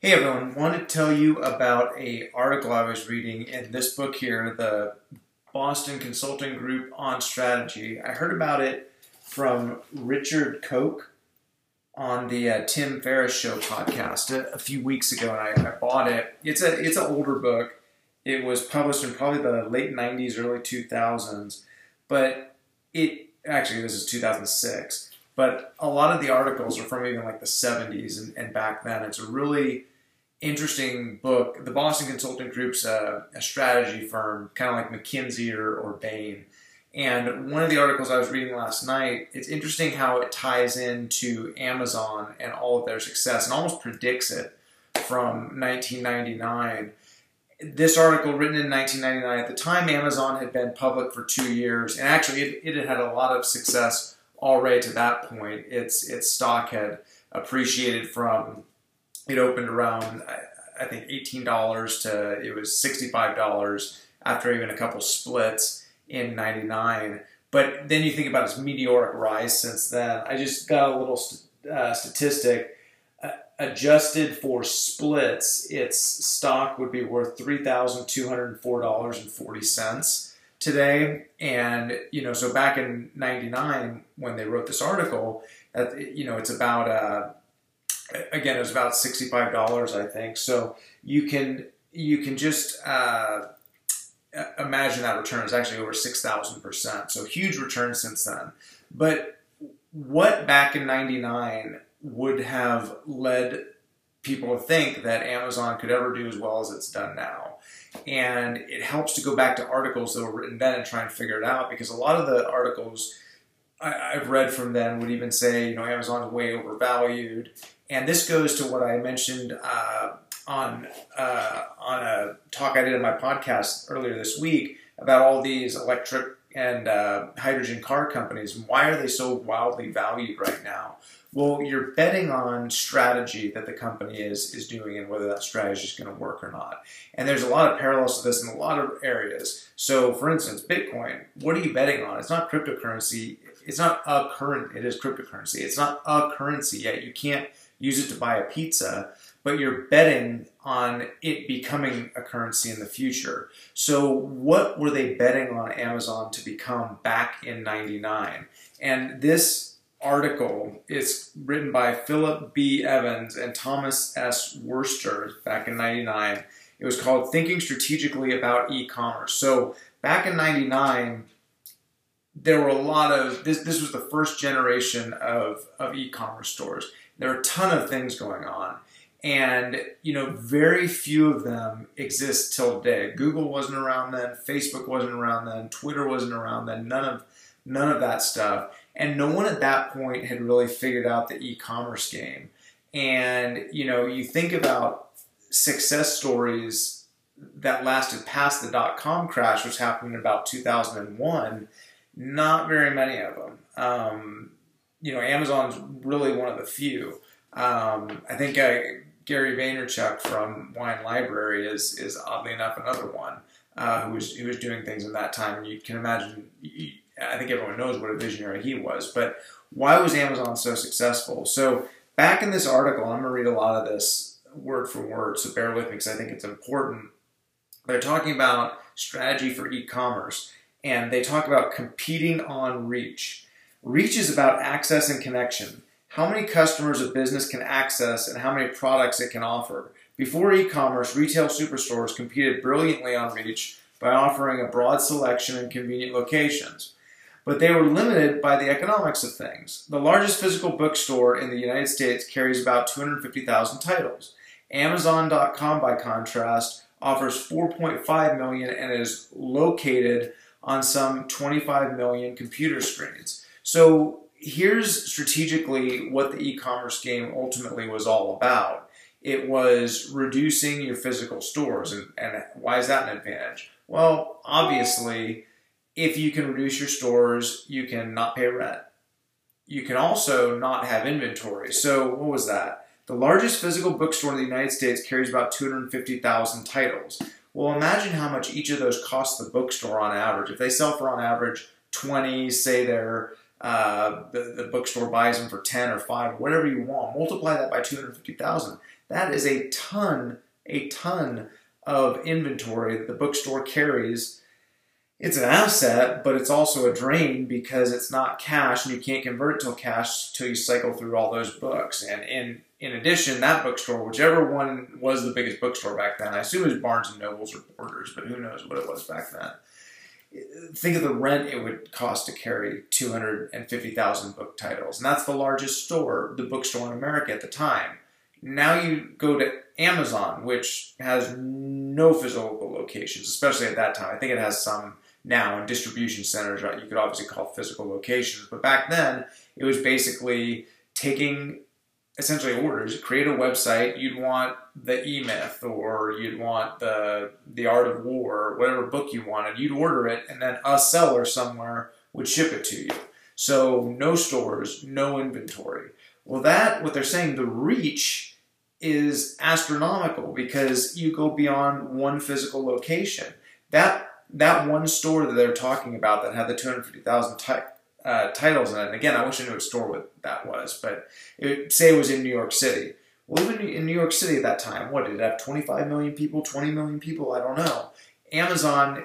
Hey everyone, want to tell you about a article I was reading in this book here, the Boston Consulting Group on Strategy. I heard about it from Richard Koch on the uh, Tim Ferriss Show podcast a, a few weeks ago, and I, I, bought it. It's a it's an older book. It was published in probably the late '90s, early 2000s, but it actually this is 2006 but a lot of the articles are from even like the 70s and, and back then. It's a really interesting book. The Boston Consulting Group's a, a strategy firm, kind of like McKinsey or, or Bain. And one of the articles I was reading last night, it's interesting how it ties into Amazon and all of their success and almost predicts it from 1999. This article, written in 1999, at the time Amazon had been public for two years, and actually it, it had had a lot of success already to that point, its its stock had appreciated from it opened around I, think eighteen dollars to it was sixty five dollars after even a couple splits in ninety nine. But then you think about its meteoric rise since then. I just got a little st- uh, statistic. Adjusted for splits, its stock would be worth three thousand two hundred four dollars and forty cents today. And, you know, so back in 99, when they wrote this article, that, you know, it's about, uh, again, it was about $65, I think. So you can, you can just, uh, imagine that return is actually over 6,000%. So huge return since then. But what back in 99 would have led people to think that Amazon could ever do as well as it's done now. And it helps to go back to articles that were written then and try and figure it out because a lot of the articles I, have read from then would even say, you know, Amazon's way overvalued. And this goes to what I mentioned uh, on uh, on a talk I did in my podcast earlier this week about all these electric and uh, hydrogen car companies. Why are they so wildly valued right now? Well, you're betting on strategy that the company is is doing and whether that strategy is going to work or not. And there's a lot of parallels to this in a lot of areas. So, for instance, Bitcoin. What are you betting on? It's not cryptocurrency. It's not a current. It is cryptocurrency. It's not a currency yet. You can't use it to buy a pizza, but you're betting on it becoming a currency in the future. So, what were they betting on Amazon to become back in '99? And this article. is written by Philip B. Evans and Thomas S. Wurster back in 99. It was called Thinking Strategically About E-Commerce. So back in 99, there were a lot of, this, this was the first generation of, of e-commerce stores. There were a ton of things going on. And, you know, very few of them exist till today. Google wasn't around then, Facebook wasn't around then, Twitter wasn't around then, none of, none of that stuff. And no one at that point had really figured out the e-commerce game. And you know, you think about success stories that lasted past the dot com crash, which happened in about 2001. Not very many of them. Um, you know, Amazon's really one of the few. Um, I think Gary Vaynerchuk from Wine Library is is oddly enough another one uh, who was who was doing things in that time. You can imagine. I think everyone knows what a visionary he was. But why was Amazon so successful? So back in this article, I'm going to read a lot of this word for word, so bear with me because I think it's important. They're talking about strategy for e-commerce, and they talk about competing on reach. Reach is about access and connection. How many customers a business can access and how many products it can offer. Before e-commerce, retail superstores competed brilliantly on reach by offering a broad selection and convenient locations but they were limited by the economics of things. The largest physical bookstore in the United States carries about 250,000 titles. Amazon.com, by contrast, offers 4.5 million and is located on some 25 million computer screens. So here's strategically what the e-commerce game ultimately was all about. It was reducing your physical stores. And, and why is that an advantage? Well, obviously, if you can reduce your stores, you can not pay rent. You can also not have inventory. So, what was that? The largest physical bookstore in the United States carries about 250,000 titles. Well, imagine how much each of those costs the bookstore on average. If they sell for on average 20, say they're uh, the, the bookstore buys them for 10 or 5, whatever you want, multiply that by 250,000. That is a ton, a ton of inventory that the bookstore carries. It's an asset, but it's also a drain because it's not cash and you can't convert it to cash until you cycle through all those books. And in in addition, that bookstore, whichever one was the biggest bookstore back then, I assume it was Barnes and Nobles or Borders, but who knows what it was back then think of the rent it would cost to carry 250,000 book titles. And that's the largest store, the bookstore in America at the time. Now you go to Amazon, which has no physical locations, especially at that time. I think it has some now in distribution centers? You could obviously call physical locations, but back then it was basically taking essentially orders, create a website, you'd want the E Myth or you'd want the the Art of War, or whatever book you wanted, you'd order it, and then a seller somewhere would ship it to you. So no stores, no inventory. Well, that what they're saying, the reach is astronomical because you go beyond one physical location. That that one store that they're talking about that had the 250,000 uh, titles in it. And again, I wish I knew what store what that was, but it, say it was in New York City. Well, even in New York City at that time, what did it have? 25 million people, 20 million people? I don't know. Amazon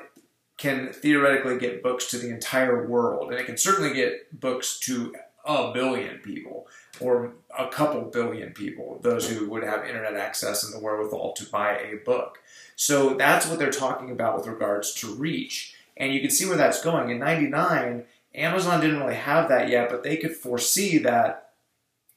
can theoretically get books to the entire world, and it can certainly get books to a billion people or a couple billion people, those who would have internet access and the wherewithal to buy a book. So that's what they're talking about with regards to reach. And you can see where that's going. In 99, Amazon didn't really have that yet, but they could foresee that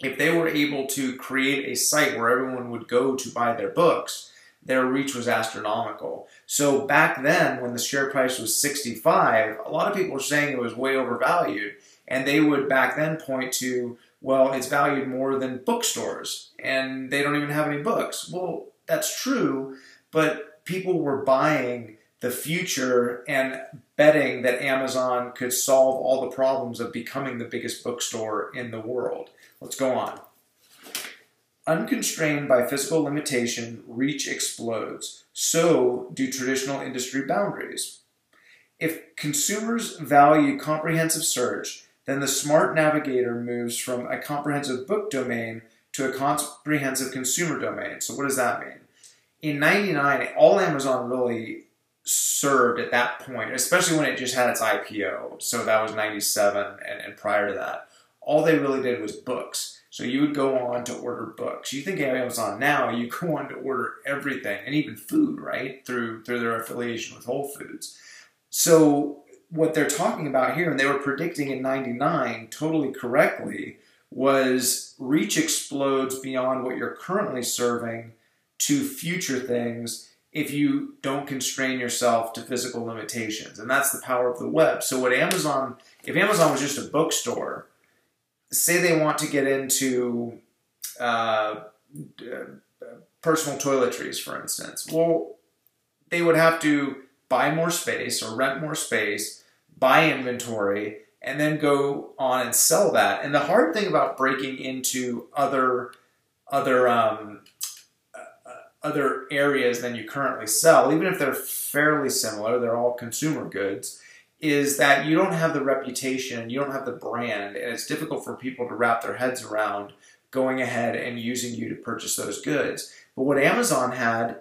if they were able to create a site where everyone would go to buy their books, their reach was astronomical. So back then, when the share price was 65, a lot of people were saying it was way overvalued, and they would back then point to, well, it's valued more than bookstores, and they don't even have any books. Well, that's true, but people were buying the future and betting that Amazon could solve all the problems of becoming the biggest bookstore in the world. Let's go on. Unconstrained by physical limitation, reach explodes. So do traditional industry boundaries. If consumers value comprehensive search, then the smart navigator moves from a comprehensive book domain to a comprehensive consumer domain. So, what does that mean? In 99, all Amazon really served at that point, especially when it just had its IPO. So that was 97 and, and prior to that. All they really did was books. So you would go on to order books. You think Amazon now, you go on to order everything and even food, right? Through through their affiliation with Whole Foods. So what they're talking about here, and they were predicting in 99 totally correctly, was reach explodes beyond what you're currently serving to future things if you don't constrain yourself to physical limitations. And that's the power of the web. So what Amazon, if Amazon was just a bookstore, say they want to get into uh, personal toiletries, for instance, well, they would have to buy more space or rent more space, buy inventory, and then go on and sell that. And the hard thing about breaking into other other um, other areas than you currently sell, even if they're fairly similar, they're all consumer goods, is that you don't have the reputation, you don't have the brand, and it's difficult for people to wrap their heads around going ahead and using you to purchase those goods. But what Amazon had,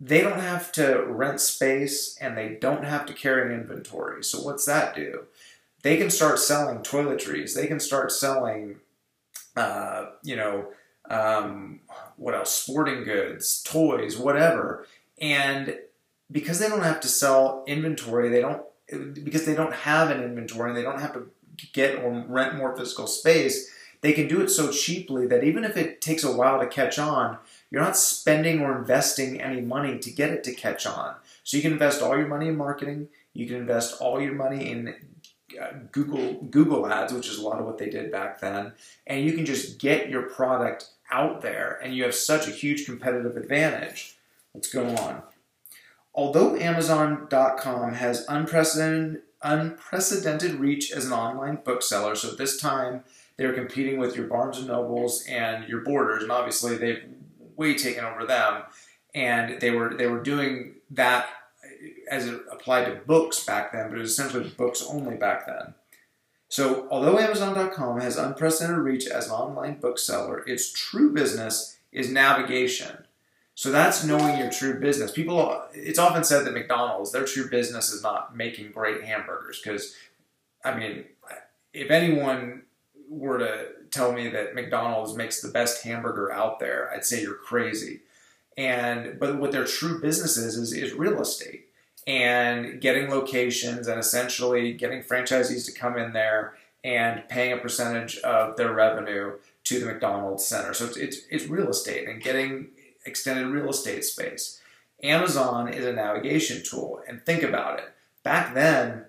they don't have to rent space and they don't have to carry inventory. So what's that do? They can start selling toiletries. They can start selling, uh, you know, um, what else? Sporting goods, toys, whatever. And because they don't have to sell inventory, they don't because they don't have an inventory and they don't have to get or rent more physical space. They can do it so cheaply that even if it takes a while to catch on, you're not spending or investing any money to get it to catch on. So you can invest all your money in marketing. You can invest all your money in uh, Google Google Ads, which is a lot of what they did back then, and you can just get your product out there and you have such a huge competitive advantage. Let's go on. Although Amazon.com has unprecedented, unprecedented reach as an online bookseller, so at this time they're competing with your Barnes and Nobles and your Borders, and obviously they've way taken over them, and they were they were doing that as it applied to books back then, but it was essentially books only back then. So, although Amazon.com has unprecedented reach as an online bookseller, its true business is navigation. So that's knowing your true business. People, it's often said that McDonald's, their true business is not making great hamburgers because, I mean, if anyone were to tell me that McDonald's makes the best hamburger out there, I'd say you're crazy. And but what their true business is is, is real estate and getting locations and essentially getting franchisees to come in there and paying a percentage of their revenue to the McDonald's center. So it's, it's, it's real estate and getting extended real estate space. Amazon is a navigation tool. And think about it. Back then,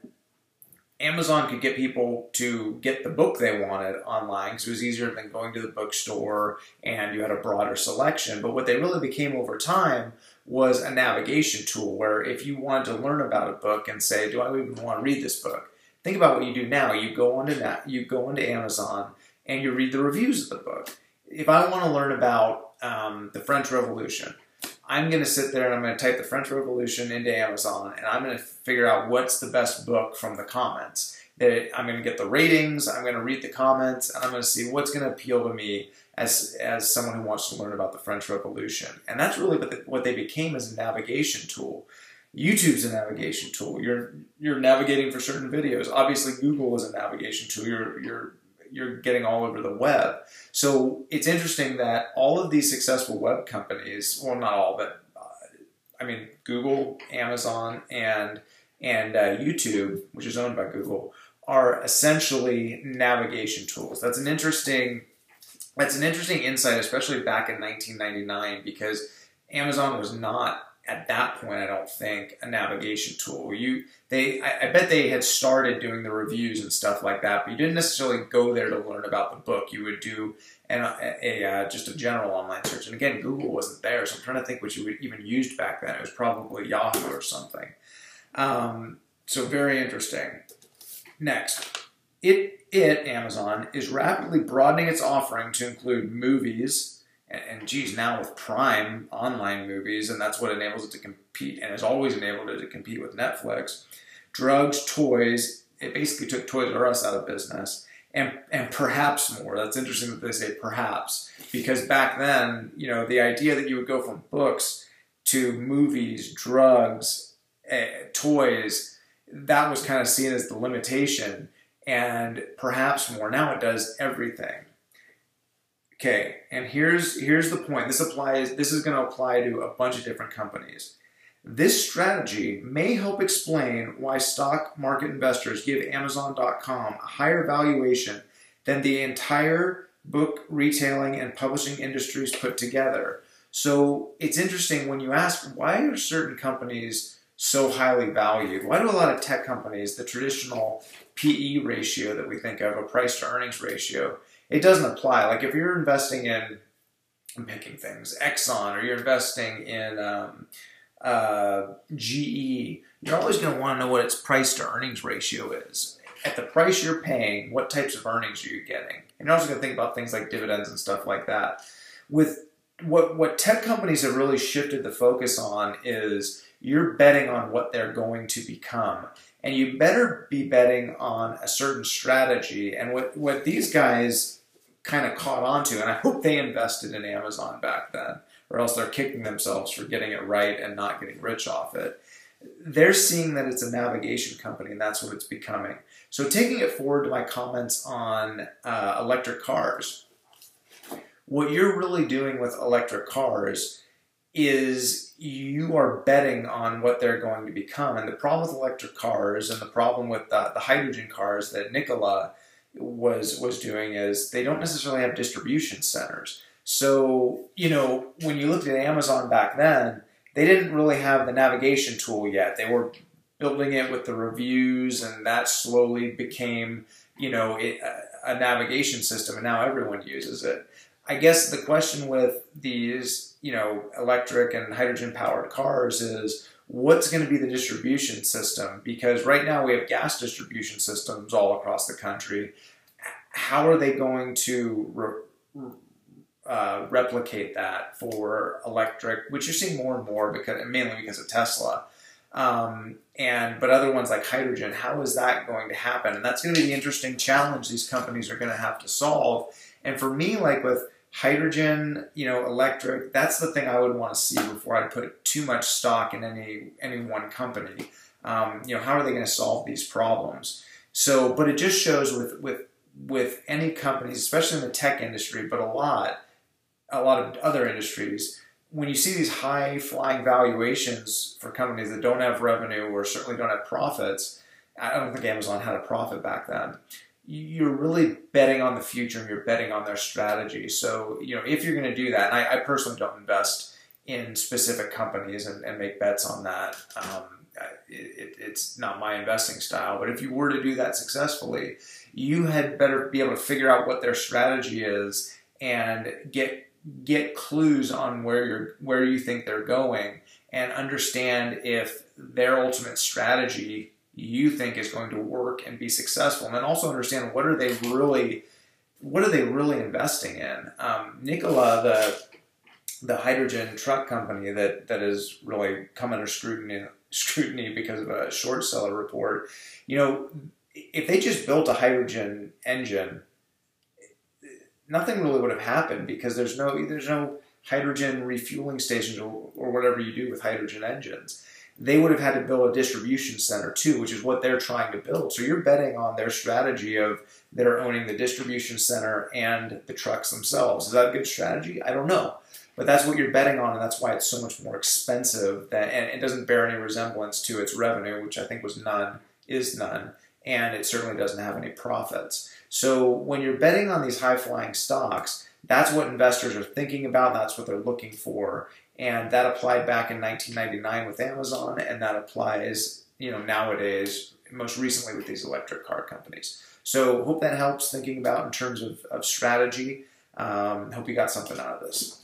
Amazon could get people to get the book they wanted online because it was easier than going to the bookstore and you had a broader selection. But what they really became over time was a navigation tool where if you wanted to learn about a book and say, do I even want to read this book? Think about what you do now. You go onto that, you go into Amazon and you read the reviews of the book. If I want to learn about um, the French Revolution, I'm going to sit there and I'm going to type the French Revolution into Amazon and I'm going to figure out what's the best book from the comments. I'm going to get the ratings, I'm going to read the comments, and I'm going to see what's going to appeal to me as, as someone who wants to learn about the French Revolution. And that's really what, the, what they became as a navigation tool. YouTube's a navigation tool. You're you're navigating for certain videos. Obviously, Google is a navigation tool. You're you're you're getting all over the web. So it's interesting that all of these successful web companies, well, not all, but uh, I mean, Google, Amazon, and and uh, YouTube, which is owned by Google, are essentially navigation tools. That's an interesting that's an interesting insight, especially back in 1999, because Amazon was not at that point, I don't think, a navigation tool. You, they, I, I, bet they had started doing the reviews and stuff like that, but you didn't necessarily go there to learn about the book. You would do an, a, a uh, just a general online search. And again, Google wasn't there, so I'm trying to think what you would even used back then. It was probably Yahoo or something. Um, so very interesting. Next, it, it Amazon is rapidly broadening its offering to include movies and, and geez, now with Prime online movies, and that's what enables it to compete, and has always enabled it to compete with Netflix. Drugs, toys. It basically took Toys R Us out of business, and and perhaps more. That's interesting that they say perhaps because back then, you know, the idea that you would go from books to movies, drugs, eh, toys, that was kind of seen as the limitation, and perhaps more. Now it does everything. Okay, and here's here's the point. This applies. This is going to apply to a bunch of different companies. This strategy may help explain why stock market investors give Amazon.com a higher valuation than the entire book retailing and publishing industries put together. So it's interesting when you ask why are certain companies so highly valued? Why do a lot of tech companies, the traditional PE ratio that we think of, a price to earnings ratio, it doesn't apply. Like if you're investing in, I'm picking things, Exxon, or you're investing in um, uh, GE, you're always going to want to know what its price to earnings ratio is. At the price you're paying, what types of earnings are you getting? And you're also going to think about things like dividends and stuff like that. With what what tech companies have really shifted the focus on is you're betting on what they're going to become and you better be betting on a certain strategy and what what these guys kind of caught on to. And I hope they invested in Amazon back then, or else they're kicking themselves for getting it right and not getting rich off it. They're seeing that it's a navigation company, and that's what it's becoming. So, taking it forward to my comments on uh, electric cars, what you're really doing with electric cars is you are betting on what they're going to become. And the problem with electric cars and the problem with the, the hydrogen cars that Nikola was was doing is they don't necessarily have distribution centers. So, you know, when you looked at Amazon back then, they didn't really have the navigation tool yet. They were building it with the reviews, and that slowly became, you know, it, a, a navigation system, and now everyone uses it. I guess the question with these, you know, electric and hydrogen powered cars is what's going to be the distribution system? Because right now we have gas distribution systems all across the country. How are they going to re, uh, replicate that for electric, which you're seeing more and more because mainly because of Tesla. Um, and but other ones like hydrogen, how is that going to happen? And that's going to be the interesting challenge these companies are going to have to solve. And for me, like with hydrogen, you know, electric, that's the thing I would want to see before I put too much stock in any any one company. Um, you know, how are they going to solve these problems? So, but it just shows with with with any companies, especially in the tech industry, but a lot, a lot of other industries, when you see these high flying valuations for companies that don't have revenue or certainly don't have profits, I don't think Amazon had a profit back then. You're really betting on the future and you're betting on their strategy. So, you know, if you're going to do that, I, I, personally don't invest in specific companies and, and make bets on that. Um, it, it's not my investing style, but if you were to do that successfully, you had better be able to figure out what their strategy is and get get clues on where you're where you think they're going and understand if their ultimate strategy you think is going to work and be successful and then also understand what are they really what are they really investing in um, Nikola the the hydrogen truck company that that has really come under scrutiny scrutiny because of a short seller report. You know, if they just built a hydrogen engine, nothing really would have happened because there's no there's no hydrogen refueling stations or, or whatever you do with hydrogen engines. They would have had to build a distribution center too, which is what they're trying to build. So you're betting on their strategy of they're owning the distribution center and the trucks themselves. Is that a good strategy? I don't know. But that's what you're betting on, and that's why it's so much more expensive. Than, and it doesn't bear any resemblance to its revenue, which I think was none, is none, and it certainly doesn't have any profits. So when you're betting on these high flying stocks, that's what investors are thinking about. That's what they're looking for, and that applied back in 1999 with Amazon, and that applies, you know, nowadays, most recently with these electric car companies. So hope that helps thinking about in terms of, of strategy. Um, hope you got something out of this.